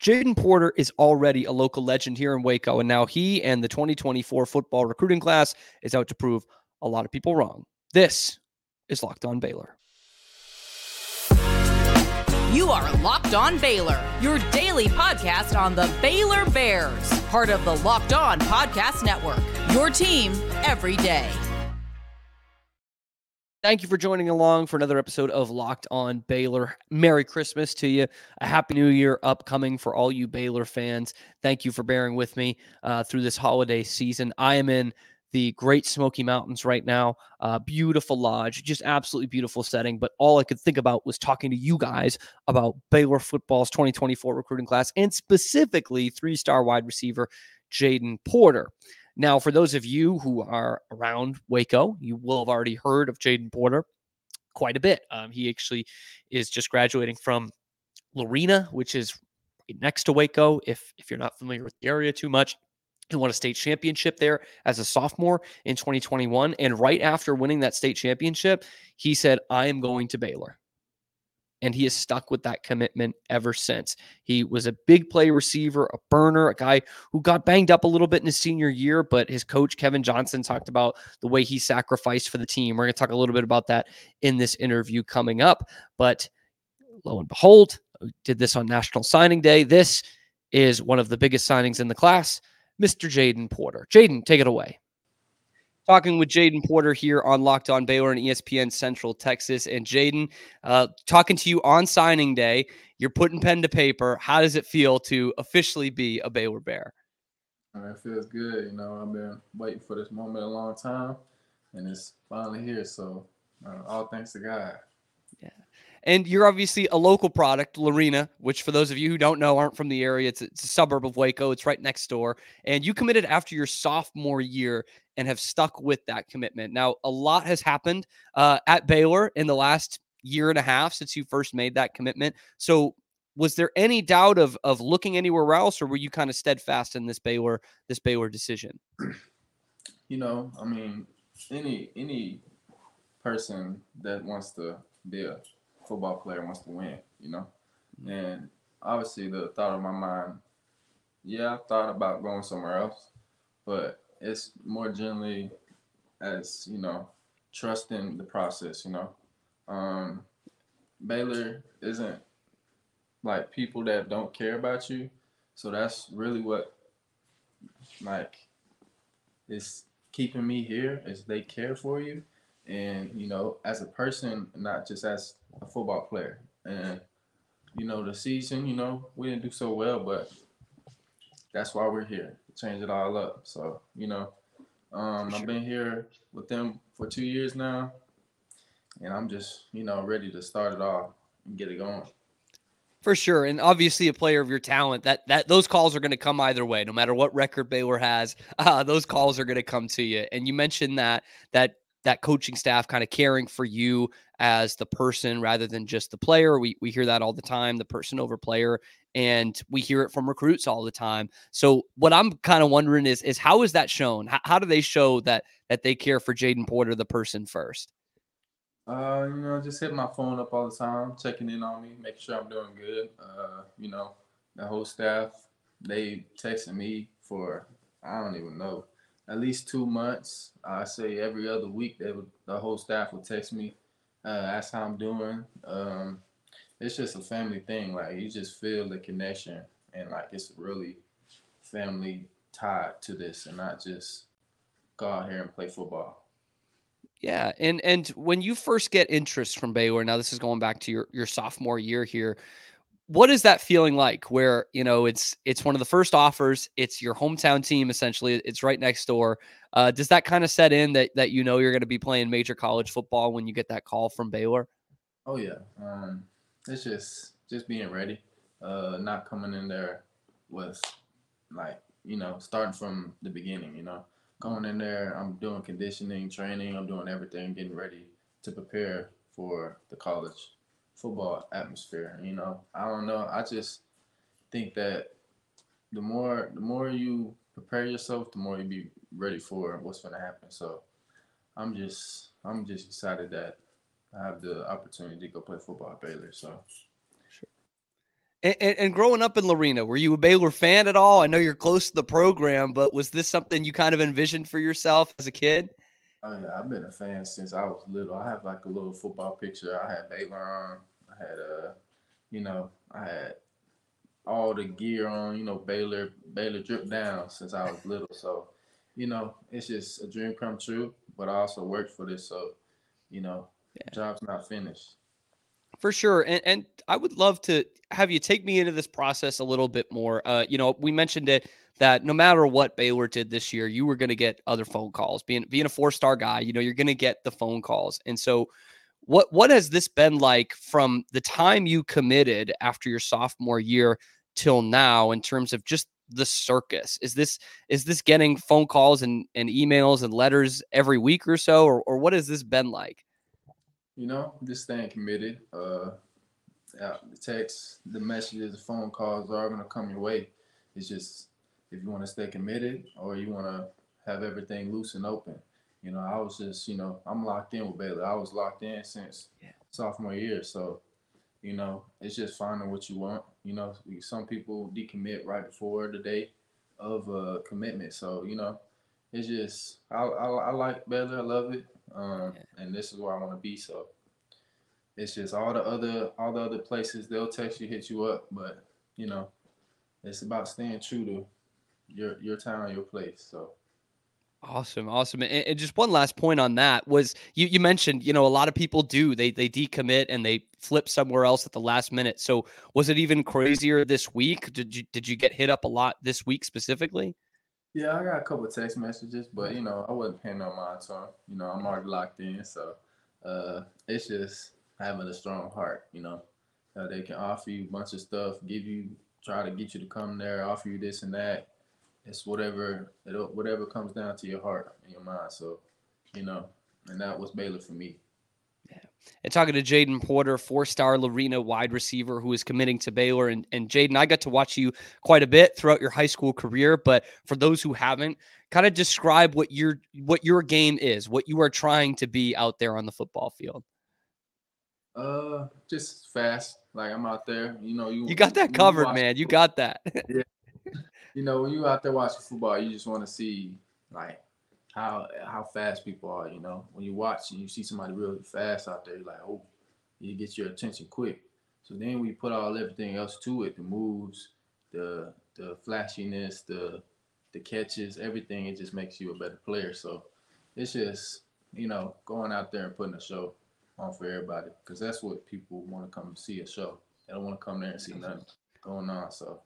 Jadon Porter is already a local legend here in Waco, and now he and the 2024 football recruiting class is out to prove a lot of people wrong. This is Locked On Baylor. You are Locked On Baylor, your daily podcast on the Baylor Bears, part of the Locked On Podcast Network. Your team every day. Thank you for joining along for another episode of Locked On Baylor. Merry Christmas to you. A Happy New Year upcoming for all you Baylor fans. Thank you for bearing with me uh, through this holiday season. I am in the Great Smoky Mountains right now. Uh, beautiful lodge, just absolutely beautiful setting. But all I could think about was talking to you guys about Baylor football's 2024 recruiting class and specifically three star wide receiver Jadon Porter. Now, for those of you who are around Waco, you will have already heard of Jadon Porter quite a bit. Um, he actually is just graduating from Lorena, which is next to Waco. If if you're not familiar with the area too much, he won a state championship there as a sophomore in 2021. And right after winning that state championship, he said, I am going to Baylor. And he has stuck with that commitment ever since. He was a big play receiver, a burner, a guy who got banged up a little bit in his senior year, but his coach, Kevin Johnson, talked about the way he sacrificed for the team. We're going to talk a little bit about that in this interview coming up. But lo and behold, did this on National Signing Day. This is one of the biggest signings in the class. Mr. Jadon Porter. Jadon, take it away. Talking with Jadon Porter here on Locked On Baylor and ESPN Central Texas. And Jadon, uh, talking to you on signing day, you're putting pen to paper. How does it feel to officially be a Baylor Bear? Uh, it feels good. You know, I've been waiting for this moment a long time, and it's finally here. So, uh, all thanks to God. And you're obviously a local product, Lorena, which for those of you who don't know aren't from the area, it's, it's a suburb of Waco. It's right next door. And you committed after your sophomore year and have stuck with that commitment. Now, a lot has happened uh, at Baylor in the last year and a half since you first made that commitment. So, was there any doubt of of looking anywhere else, or were you kind of steadfast in this Baylor this Baylor decision? You know, I mean, any any person that wants to be a football player wants to win, you know? Mm-hmm. And obviously the thought of my mind, yeah, I thought about going somewhere else, but it's more generally as, you know, trusting the process, you know. Um, Baylor isn't like people that don't care about you. So that's really what like is keeping me here is they care for you and you know as a person not just as a football player. And you know, the season, you know, we didn't do so well, but that's why we're here. Change it all up. So, you know, um. I've been here with them for two years now, and I'm just, you know, ready to start it off and get it going. For sure, and obviously a player of your talent, that that those calls are going to come either way, no matter what record Baylor has. Uh, those calls are going to come to you. And you mentioned that that that coaching staff kind of caring for you as the person rather than just the player. We we hear that all the time, the person over player, and we hear it from recruits all the time. So what I'm kind of wondering is is how is that shown? How, how do they show that that they care for Jadon Porter, the person first? Uh, you know, just hit my phone up all the time, checking in on me, making sure I'm doing good. Uh, you know, the whole staff, they texting me for I don't even know at least two months. I say every other week, they would, the whole staff would text me, uh, ask how I'm doing. Um, it's just a family thing. Like you just feel the connection, and like it's really family tied to this, and not just go out here and play football. Yeah, and and when you first get interest from Baylor, now this is going back to your your sophomore year here what is that feeling like where you know it's it's one of the first offers it's your hometown team essentially it's right next door uh, does that kind of set in that that you know you're going to be playing major college football when you get that call from baylor? Oh yeah um, it's just just being ready uh, not coming in there with like you know starting from the beginning you know? Going in there i'm doing conditioning training i'm doing everything getting ready to prepare for the college football atmosphere. You know, I don't know. I just think that the more the more you prepare yourself, the more you be ready for what's going to happen. So I'm just I'm just excited that I have the opportunity to go play football at Baylor. So. And, and, and, growing up in Lorena, were you a Baylor fan at all? I know you're close to the program, but was this something you kind of envisioned for yourself as a kid? Oh yeah, I've been a fan since I was little. I have like a little football picture. I had Baylor on. I had uh, you know, I had all the gear on. You know, Baylor Baylor drip down since I was little. So, you know, it's just a dream come true. But I also worked for this, so you know, yeah. job's not finished. For sure. And, and I would love to have you take me into this process a little bit more. Uh, you know, we mentioned it that no matter what Baylor did this year, you were going to get other phone calls. Being being a four star guy, you know, you're going to get the phone calls. And so, what what has this been like from the time you committed after your sophomore year till now in terms of just the circus? Is this is this getting phone calls and, and emails and letters every week or so, or or what has this been like? you know, just staying committed. Uh, the text, the messages, the phone calls are going to come your way. It's just if you want to stay committed or you want to have everything loose and open. You know, I was just, you know, I'm locked in with Baylor. I was locked in since yeah. sophomore year. So, you know, it's just finding what you want. You know, some people decommit right before the day of uh, commitment. So, you know, it's just I, I, I like Baylor. I love it um, and this is where I want to be. So it's just all the other all the other places they'll text you, hit you up, but you know, it's about staying true to your your town, your place. So. Awesome, awesome. And, and, just one last point on that was you, you mentioned, you know, a lot of people do they they decommit and they flip somewhere else at the last minute. So was it even crazier this week? Did you did you get hit up a lot this week specifically? Yeah, I got a couple text messages, but you know, I wasn't paying no mind to them. You know, I'm already locked in, so uh, it's just having a strong heart. You know, uh, they can offer you a bunch of stuff, give you, try to get you to come there, offer you this and that. It's whatever, whatever comes down to your heart and your mind. So, you know, and that was Baylor for me. Yeah. And talking to Jadon Porter, four star Lorena wide receiver who is committing to Baylor. And, and Jadon, I got to watch you quite a bit throughout your high school career. But for those who haven't, kind of describe what your what your game is, what you are trying to be out there on the football field. Uh, just fast. Like I'm out there, you know. You you got that covered, man. You got that. yeah. You know, when you out there watching football, you just want to see like how how fast people are. You know, when you watch and you see somebody really fast out there, you're like, oh, you get your attention quick. So then we put all everything else to it, the moves, the the flashiness, the the catches, everything. It just makes you a better player. So it's just you know going out there and putting a show on for everybody because that's what people want to come see a show. They don't want to come there and see nothing going on. So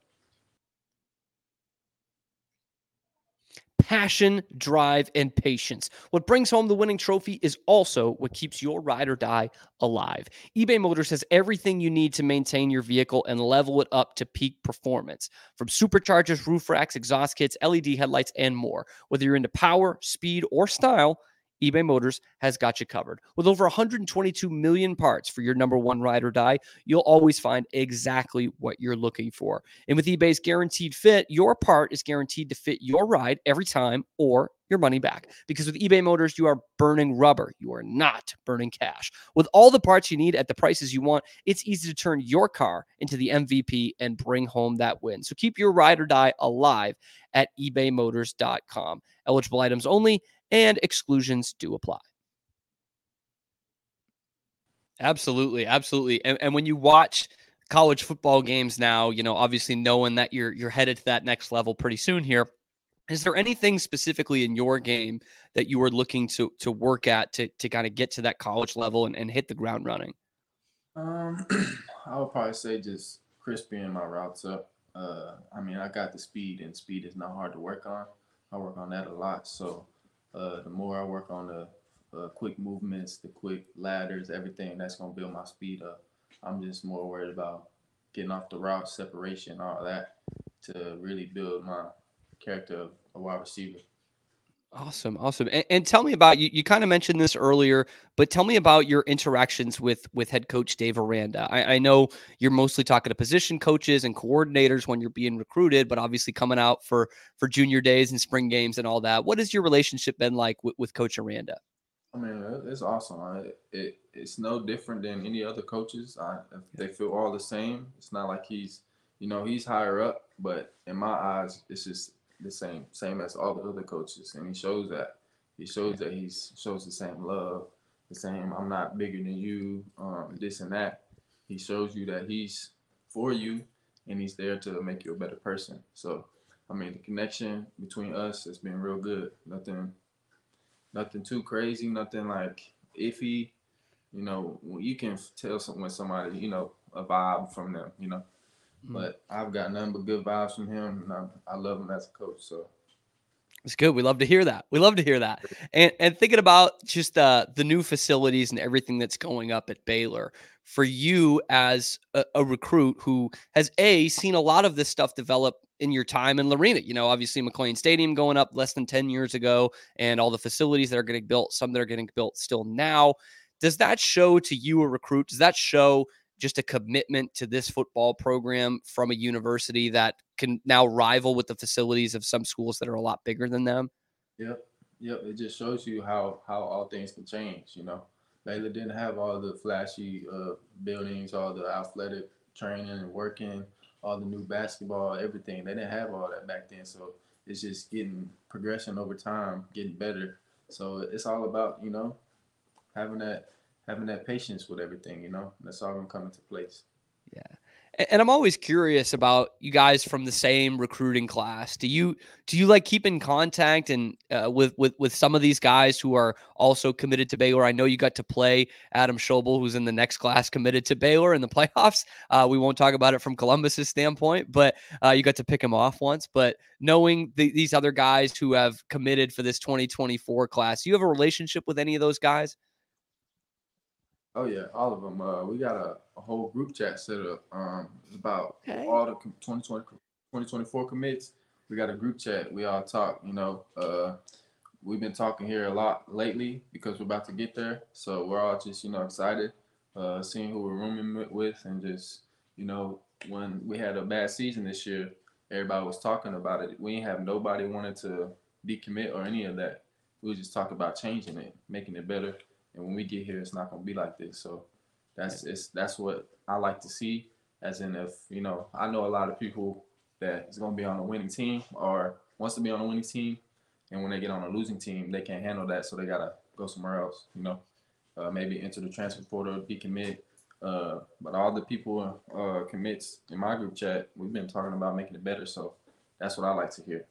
passion, drive, and patience. What brings home the winning trophy is also what keeps your ride or die alive. eBay Motors has everything you need to maintain your vehicle and level it up to peak performance from superchargers, roof racks, exhaust kits, LED headlights, and more. Whether you're into power, speed, or style, eBay Motors has got you covered. With over 122 million parts for your number one ride or die, you'll always find exactly what you're looking for. And with eBay's guaranteed fit, your part is guaranteed to fit your ride every time or your money back. Because with eBay Motors, you are burning rubber. You are not burning cash. With all the parts you need at the prices you want, it's easy to turn your car into the MVP and bring home that win. So keep your ride or die alive at ebaymotors.com. Eligible items only and exclusions do apply. Absolutely, absolutely. And, and when you watch college football games now, you know, obviously knowing that you're you're headed to that next level pretty soon here, is there anything specifically in your game that you were looking to to work at to to kind of get to that college level and, and hit the ground running? Um, I would probably say just crisping my routes up. Uh, I mean, I got the speed, and speed is not hard to work on. I work on that a lot. So uh, the more I work on the uh, quick movements, the quick ladders, everything that's gonna build my speed up. I'm just more worried about getting off the route, separation, all that, to really build my character of a wide receiver. Awesome, awesome. And, and, tell me about you. You kind of mentioned this earlier, but tell me about your interactions with with head coach Dave Aranda. I, I, know you're mostly talking to position coaches and coordinators when you're being recruited, but obviously coming out for for junior days and spring games and all that. What has your relationship been like with, with Coach Aranda? I mean, it's awesome. It, it it's no different than any other coaches. I, they feel all the same. It's not like he's, you know, he's higher up, but in my eyes, it's just the same, same as all the other coaches, and he shows that. He shows that he shows the same love, the same. I'm not bigger than you, um, this and that. He shows you that he's for you, and he's there to make you a better person. So, I mean, the connection between us has been real good. Nothing nothing too crazy, nothing like iffy. You know, you can tell when somebody, you know, a vibe from them, you know. Mm-hmm. But I've got nothing but good vibes from him, and I, I love him as a coach. So it's good. We love to hear that. We love to hear that. And and thinking about just uh, the new facilities and everything that's going up at Baylor for you as a, a, recruit who has a seen a lot of this stuff develop in your time in Lorena. You know, obviously McLane Stadium going up less than 10 years ago and all the facilities that are getting built, some that are getting built still now. Does that show to you a recruit? Does that show just a commitment to this football program from a university that can now rival with the facilities of some schools that are a lot bigger than them? Yep. Yep. It just shows you how how all things can change, you know. Baylor didn't have all the flashy uh, buildings, all the athletic training and working all the new basketball, everything. They didn't have all that back then. So it's just getting progression over time, getting better. So it's all about, you know, having that having that patience with everything, you know. That's all gonna come into place. Yeah. And I'm always curious about you guys from the same recruiting class. Do you do you like keep in contact and uh, with with with some of these guys who are also committed to Baylor? I know you got to play Adam Schobel, who's in the next class committed to Baylor in the playoffs. Uh, we won't talk about it from Columbus's standpoint, but uh, you got to pick him off once. But knowing the, these other guys who have committed for this 2024 class, do you have a relationship with any of those guys? Oh yeah, all of them. Uh, we got a, a, whole group chat set up um, about okay. all the 2020, 2024 commits. We got a group chat. We all talk. You know, uh, we've been talking here a lot lately because we're about to get there. So we're all just you know excited, uh, seeing who we're rooming with, and just you know when we had a bad season this year, everybody was talking about it. We ain't have nobody wanted to decommit or any of that. We were just talking about changing it, making it better and when we get here, it's not gonna be like this. So that's it's that's what I like to see. As in, if you know, I know a lot of people that is gonna be on a winning team or wants to be on a winning team, and when they get on a losing team, they can't handle that, so they gotta go somewhere else. You know, uh, maybe enter the transfer portal, decommit. Uh, but all the people uh, commits in my group chat, we've been talking about making it better. So that's what I like to hear.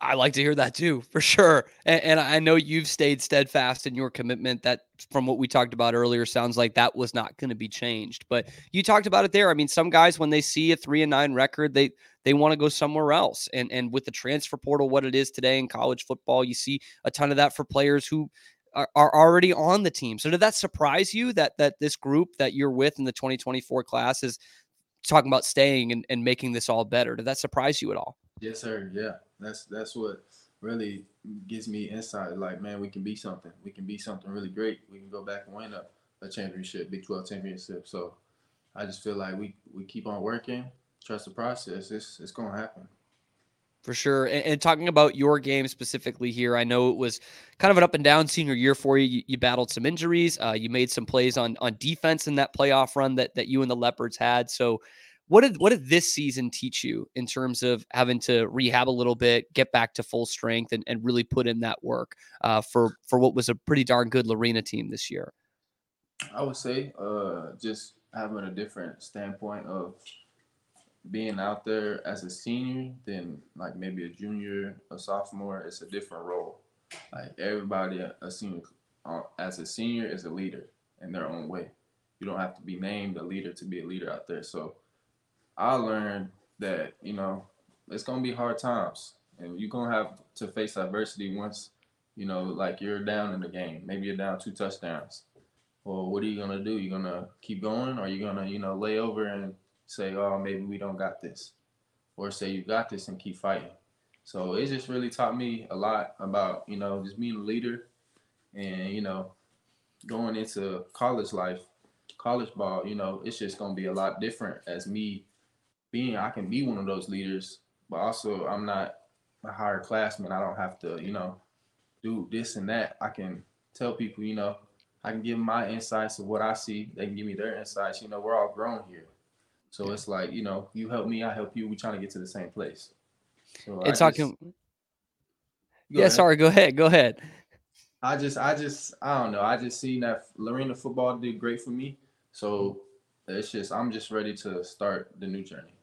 I like to hear that too, for sure. And, and, I know you've stayed steadfast in your commitment. That, from what we talked about earlier, sounds like that was not going to be changed. But you talked about it there. I mean, some guys when they see a three and nine record, they they want to go somewhere else. And and with the transfer portal, what it is today in college football, you see a ton of that for players who are, are already on the team. So did that surprise you that that this group that you're with in the 2024 class is talking about staying and, and making this all better? Did that surprise you at all? Yes, sir. Yeah. That's that's what really gives me insight. Like, man, we can be something. We can be something really great. We can go back and win a, a championship, Big 12 championship. So I just feel like we we keep on working, trust the process. It's it's gonna happen. For sure. And, and, talking about your game specifically here, I know it was kind of an up and down senior year for you. You, you battled some injuries. Uh, you made some plays on on defense in that playoff run that that you and the Leopards had. So what did what did this season teach you in terms of having to rehab a little bit, get back to full strength, and, and really put in that work uh, for for what was a pretty darn good Lorena team this year? I would say uh, just having a different standpoint of being out there as a senior than like maybe a junior, a sophomore. It's a different role. Like everybody, a senior uh, as a senior is a leader in their own way. You don't have to be named a leader to be a leader out there. So I learned that you know it's gonna be hard times, and you're gonna have to face adversity once you know like you're down in the game. Maybe you're down two touchdowns. Well, what are you gonna do? You're gonna keep going, or you're gonna you know lay over and say, oh, maybe we don't got this, or say you got this and keep fighting. So it just really taught me a lot about you know just being a leader, and you know going into college life, college ball. You know it's just gonna be a lot different as me being I can be one of those leaders, but also I'm not a higher classman. I don't have to, you know, do this and that. I can tell people, you know, I can give them my insights of what I see. They can give me their insights. You know, we're all grown here. So yeah. it's like, you know, you help me, I help you. We're trying to get to the same place. So it's talking. Just, yeah, ahead. sorry. Go ahead. Go ahead. I just, I just, I don't know. I just seen that Lorena football did great for me. So mm-hmm. it's just, I'm just ready to start the new journey.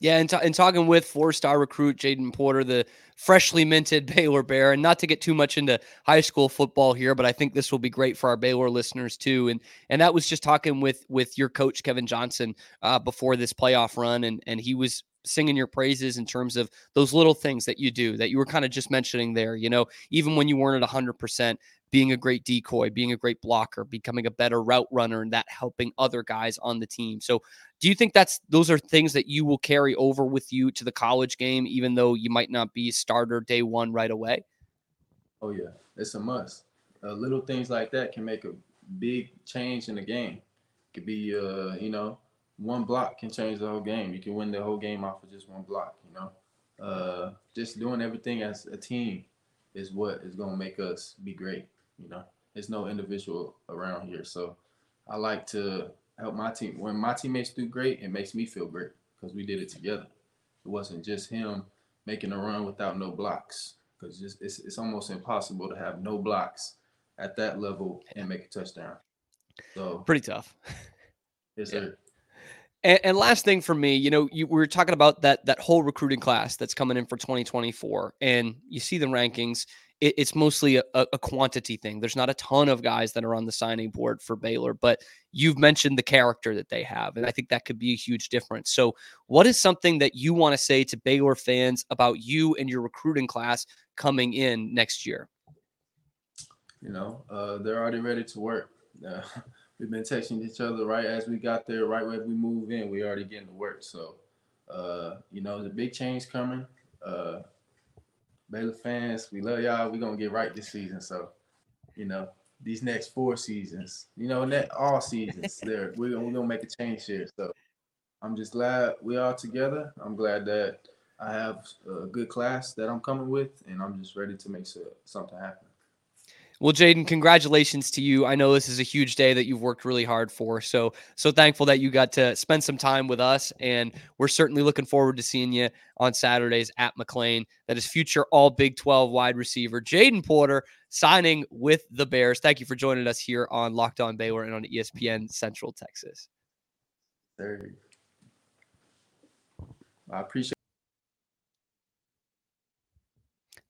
Yeah, and, t- and talking with four-star recruit Jadon Porter, the freshly minted Baylor Bear, and not to get too much into high school football here, but I think this will be great for our Baylor listeners too. And and that was just talking with with your coach Kevin Johnson uh, before this playoff run, and and he was singing your praises in terms of those little things that you do that you were kind of just mentioning there. You know, even when you weren't at 100%, being a great decoy, being a great blocker, becoming a better route runner, and that helping other guys on the team. So, do you think that's those are things that you will carry over with you to the college game, even though you might not be starter day one right away? Oh yeah, it's a must. Uh, little things like that can make a big change in the game. It could be, uh, you know, one block can change the whole game. You can win the whole game off of just one block. You know, uh, just doing everything as a team is what is going to make us be great. You know, there's no individual around here, so I like to help my team. When my teammates do great, it makes me feel great because we did it together. It wasn't just him making a run without no blocks because it's, it's, it's almost impossible to have no blocks at that level and make a touchdown. So pretty tough. Yes, sir. And, and, last thing for me, you know, you, we were talking about that that whole recruiting class that's coming in for 2024, and you see the rankings. It, it's mostly a, a, quantity thing. There's not a ton of guys that are on the signing board for Baylor, but you've mentioned the character that they have, and I think that could be a huge difference. So, what is something that you want to say to Baylor fans about you and your recruiting class coming in next year? You know, uh, they're already ready to work. Uh, we've been texting each other right as we got there, right when we move in, we already getting to work. So, uh, you know, the big change coming. Uh, Baylor fans, we love y'all. We're gonna get right this season. So, you know, these next four seasons, you know, net all seasons, there we're gonna, we're gonna make a change here. So, I'm just glad we are together. I'm glad that I have a good class that I'm coming with, and I'm just ready to make sure something happen. Well, Jadon, congratulations to you. I know this is a huge day that you've worked really hard for. So, so thankful that you got to spend some time with us. And we're certainly looking forward to seeing you on Saturdays at McLane. That is future all Big 12 wide receiver Jadon Porter signing with the Bears. Thank you for joining us here on Locked On Baylor and on ESPN Central Texas. Third. I appreciate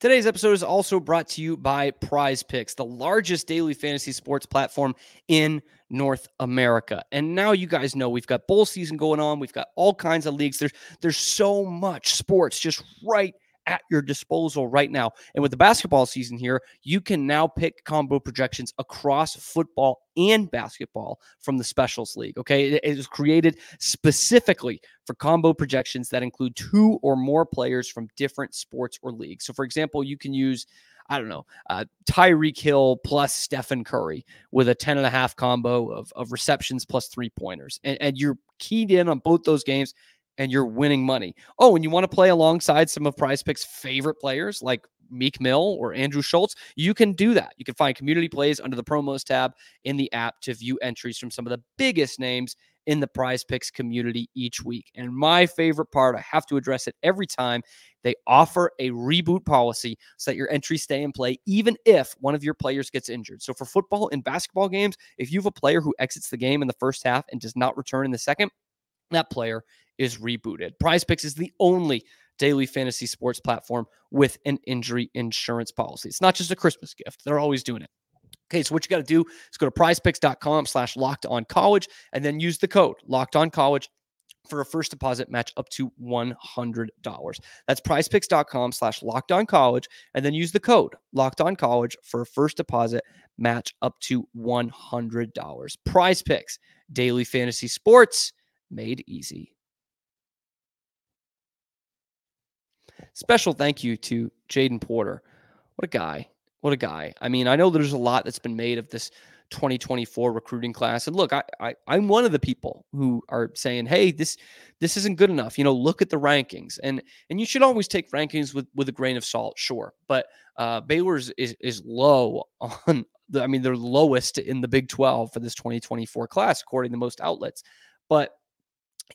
Today's episode is also brought to you by Prize Picks, the largest daily fantasy sports platform in North America. And now you guys know we've got bowl season going on. We've got all kinds of leagues. There's there's so much sports just right at your disposal right now. And with the basketball season here, you can now pick combo projections across football and basketball from the Specials League. Okay. It is created specifically for combo projections that include two or more players from different sports or leagues. So, for example, you can use I don't know, uh, Tyreek Hill plus Stephen Curry with a 10 and a half combo of, of receptions plus three pointers. And, and you're keyed in on both those games and you're winning money. Oh, and you want to play alongside some of Prize Picks' favorite players like Meek Mill or Andrew Schultz, you can do that. You can find community plays under the promos tab in the app to view entries from some of the biggest names in the prize picks community each week. And my favorite part, I have to address it every time, they offer a reboot policy so that your entries stay in play, even if one of your players gets injured. So for football and basketball games, if you have a player who exits the game in the first half and does not return in the second, that player is rebooted. Prize Picks is the only daily fantasy sports platform with an injury insurance policy. It's not just a Christmas gift. They're always doing it. Okay, so what you got to do is go to prizepicks.com slash locked on college and then use the code locked on college for a first deposit match up to $100. That's prizepicks.com slash locked on college and then use the code locked on college for a first deposit match up to $100. Prize Picks, daily fantasy sports made easy. Special thank you to Jadon Porter. What a guy. What a guy. I mean, I know there's a lot that's been made of this 2024 recruiting class. And look, I, I I'm one of the people who are saying, hey, this this isn't good enough. You know, look at the rankings. And and you should always take rankings with with a grain of salt, sure. But uh Baylor's is is low on the, I mean, they're lowest in the Big 12 for this 2024 class, according to most outlets. But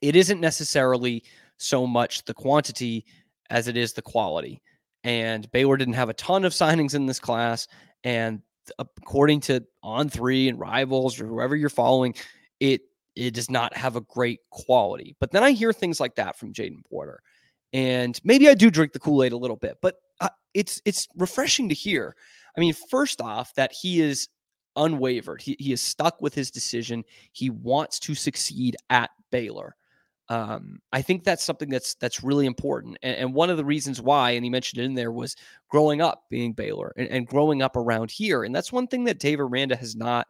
it isn't necessarily so much the quantity as it is the quality. And Baylor didn't have a ton of signings in this class. And according to On Three and Rivals or whoever you're following, it it does not have a great quality. But then I hear things like that from Jadon Porter, and maybe I do drink the Kool Aid a little bit. But uh, it's it's refreshing to hear. I mean, first off, that he is unwavered. He he is stuck with his decision. He wants to succeed at Baylor. Um, I think that's something that's that's really important. And, and, one of the reasons why, and he mentioned it in there, was growing up being Baylor and, and growing up around here. And that's one thing that Dave Aranda has not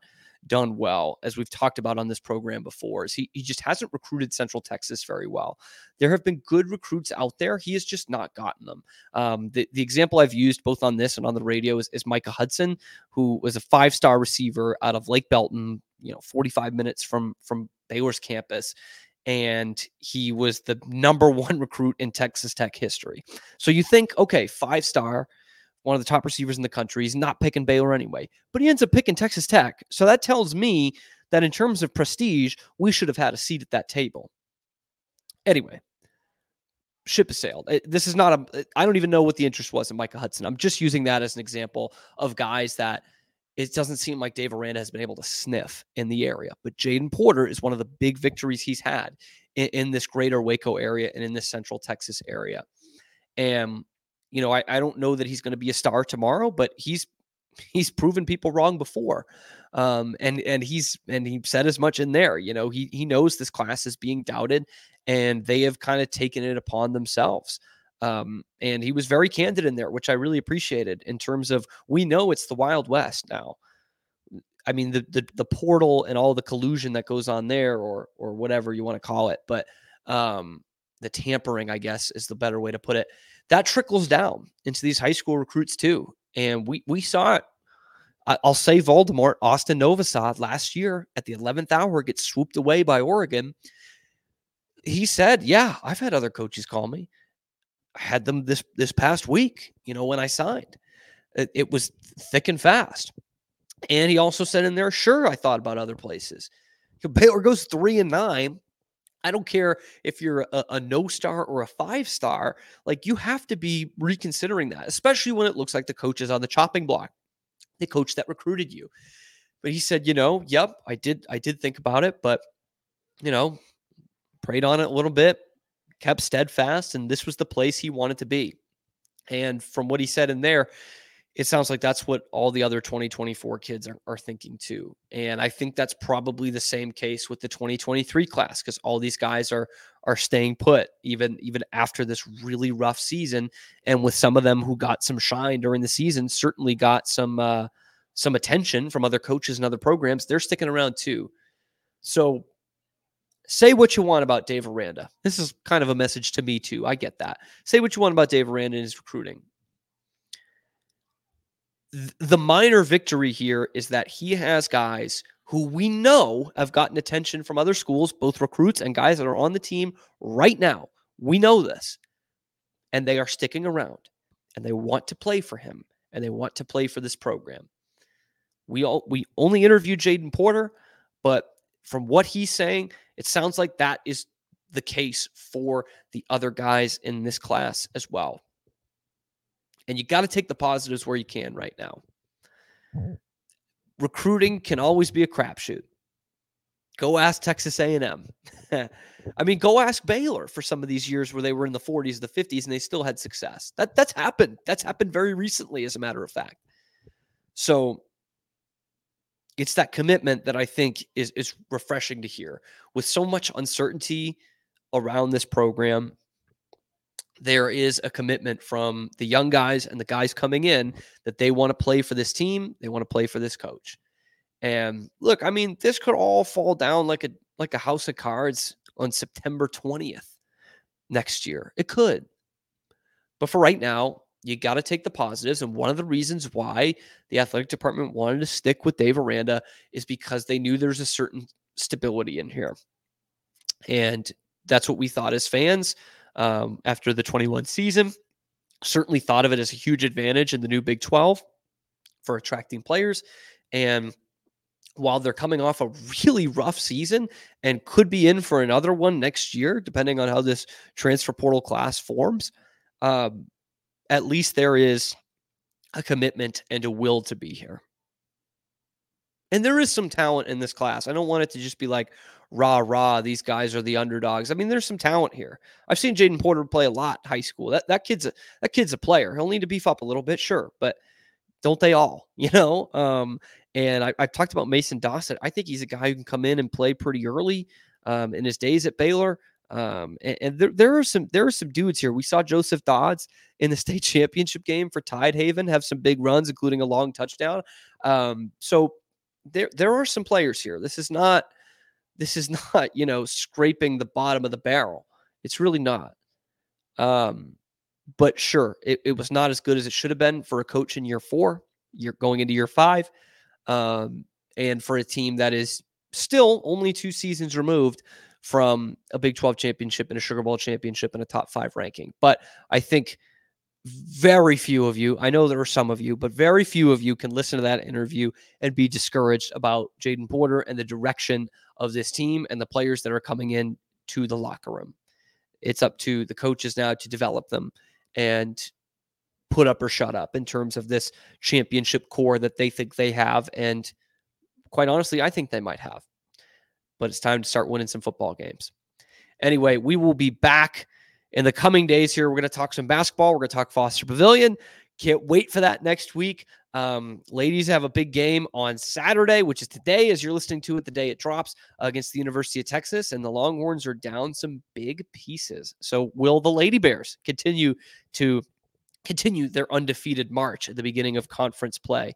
done well, as we've talked about on this program before, is he, he just hasn't recruited Central Texas very well. There have been good recruits out there. He has just not gotten them. Um, the, the example I've used both on this and on the radio is, is Micah Hudson, who was a five star receiver out of Lake Belton, you know, 45 minutes from, from Baylor's campus and he was the number one recruit in Texas Tech history. So you think, okay, five star, one of the top receivers in the country. He's not picking Baylor anyway, but he ends up picking Texas Tech. So that tells me that in terms of prestige, we should have had a seat at that table. Anyway, ship has sailed. Eh, this is not a, eh, I don't even know what the interest was in Micah Hudson. I'm just using that as an example of guys that it doesn't seem like Dave Aranda has been able to sniff in the area. But Jadon Porter is one of the big victories he's had in, in, this greater Waco area and in this central Texas area. And, you know, I, I don't know that he's going to be a star tomorrow, but he's he's proven people wrong before. Um, and and he's and he said as much in there. You know, he he knows this class is being doubted, and they have kind of taken it upon themselves. Um, and he was very candid in there, which I really appreciated in terms of we know it's the Wild West now. I mean, the the, the portal and all the collusion that goes on there, or or whatever you want to call it, but um, the tampering, I guess, is the better way to put it. That trickles down into these high school recruits too, and we we saw it. I'll say Voldemort, Austin Novosad last year at the 11th hour gets swooped away by Oregon. He said, "Yeah, I've had other coaches call me." I had them this this past week, you know, when I signed. It, it, was thick and fast. And he also said in there, sure, I thought about other places. Baylor goes three and nine. I don't care if you're a, a no star or a five star. Like you have to be reconsidering that, especially when it looks like the coach is on the chopping block, the coach that recruited you. But he said, you know, yep, I did, I did think about it, but you know, prayed on it a little bit, kept steadfast, and this was the place he wanted to be. And from what he said in there, it sounds like that's what all the other 2024 kids are, are thinking too. And I think that's probably the same case with the 2023 class because all these guys are are staying put even even after this really rough season. And with some of them who got some shine during the season, certainly got some uh, some attention from other coaches and other programs, they're sticking around too. So Say what you want about Dave Aranda. This is kind of a message to me too. I get that. Say what you want about Dave Aranda and his recruiting. The minor victory here is that he has guys who we know have gotten attention from other schools, both recruits and guys that are on the team right now. We know this. And they are sticking around and they want to play for him and they want to play for this program. We all we only interviewed Jadon Porter, but from what he's saying, it sounds like that is the case for the other guys in this class as well. And you got to take the positives where you can right now. Recruiting can always be a crapshoot. Go ask Texas A&M. I mean, go ask Baylor for some of these years where they were in the 40s, the 50s, and they still had success. That that's happened. That's happened very recently, as a matter of fact. So it's that commitment that I think is is refreshing to hear. With so much uncertainty around this program, there is a commitment from the young guys and the guys coming in that they want to play for this team, they want to play for this coach. And look, I mean, this could all fall down like a like a house of cards on September 20th next year. It could. But for right now, you got to take the positives. And one of the reasons why the athletic department wanted to stick with Dave Aranda is because they knew there's a certain stability in here. And that's what we thought as fans um, after the 21 season. Certainly thought of it as a huge advantage in the new Big 12 for attracting players. And while they're coming off a really rough season and could be in for another one next year, depending on how this transfer portal class forms, um, at least there is a commitment and a will to be here. And there is some talent in this class. I don't want it to just be like, rah, rah, these guys are the underdogs. I mean, there's some talent here. I've seen Jadon Porter play a lot high school. That that kid's a that kid's a player. He'll need to beef up a little bit, sure, but don't they all? You know? Um, and I, have talked about Mason Dawson. I think he's a guy who can come in and play pretty early um, in his days at Baylor. Um, and, and there, there are some there are some dudes here. We saw Joseph Dodds in the state championship game for Tidehaven have some big runs, including a long touchdown. Um, so there there are some players here. This is not this is not you know scraping the bottom of the barrel. It's really not. Um, but sure, it, it was not as good as it should have been for a coach in year four. You're going into year five, um, and for a team that is still only two seasons removed from a Big 12 championship and a Sugar Bowl championship and a top five ranking. But I think very few of you, I know there are some of you, but very few of you can listen to that interview and be discouraged about Jadon Porter and the direction of this team and the players that are coming in to the locker room. It's up to the coaches now to develop them and put up or shut up in terms of this championship core that they think they have. And quite honestly, I think they might have but it's time to start winning some football games. Anyway, we will be back in the coming days here. We're going to talk some basketball. We're going to talk Foster Pavilion. Can't wait for that next week. Um, ladies have a big game on Saturday, which is today, as you're listening to it, the day it drops against the University of Texas. And the Longhorns are down some big pieces. So, will the Lady Bears continue to continue their undefeated march at the beginning of conference play?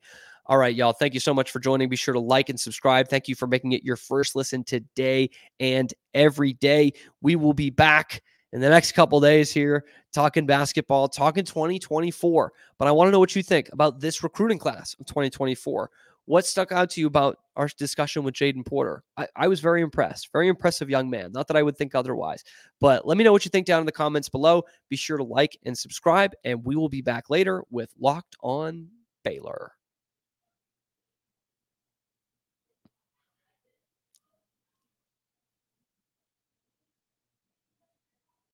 All right, y'all. Thank you so much for joining. Be sure to like and subscribe. Thank you for making it your first listen today and every day. We will be back in the next couple days here talking basketball, talking 2024. But I want to know what you think about this recruiting class of 2024. What stuck out to you about our discussion with Jadon Porter? I, I, was very impressed. Very impressive young man. Not that I would think otherwise. But let me know what you think down in the comments below. Be sure to like and subscribe, and we will be back later with Locked On Baylor.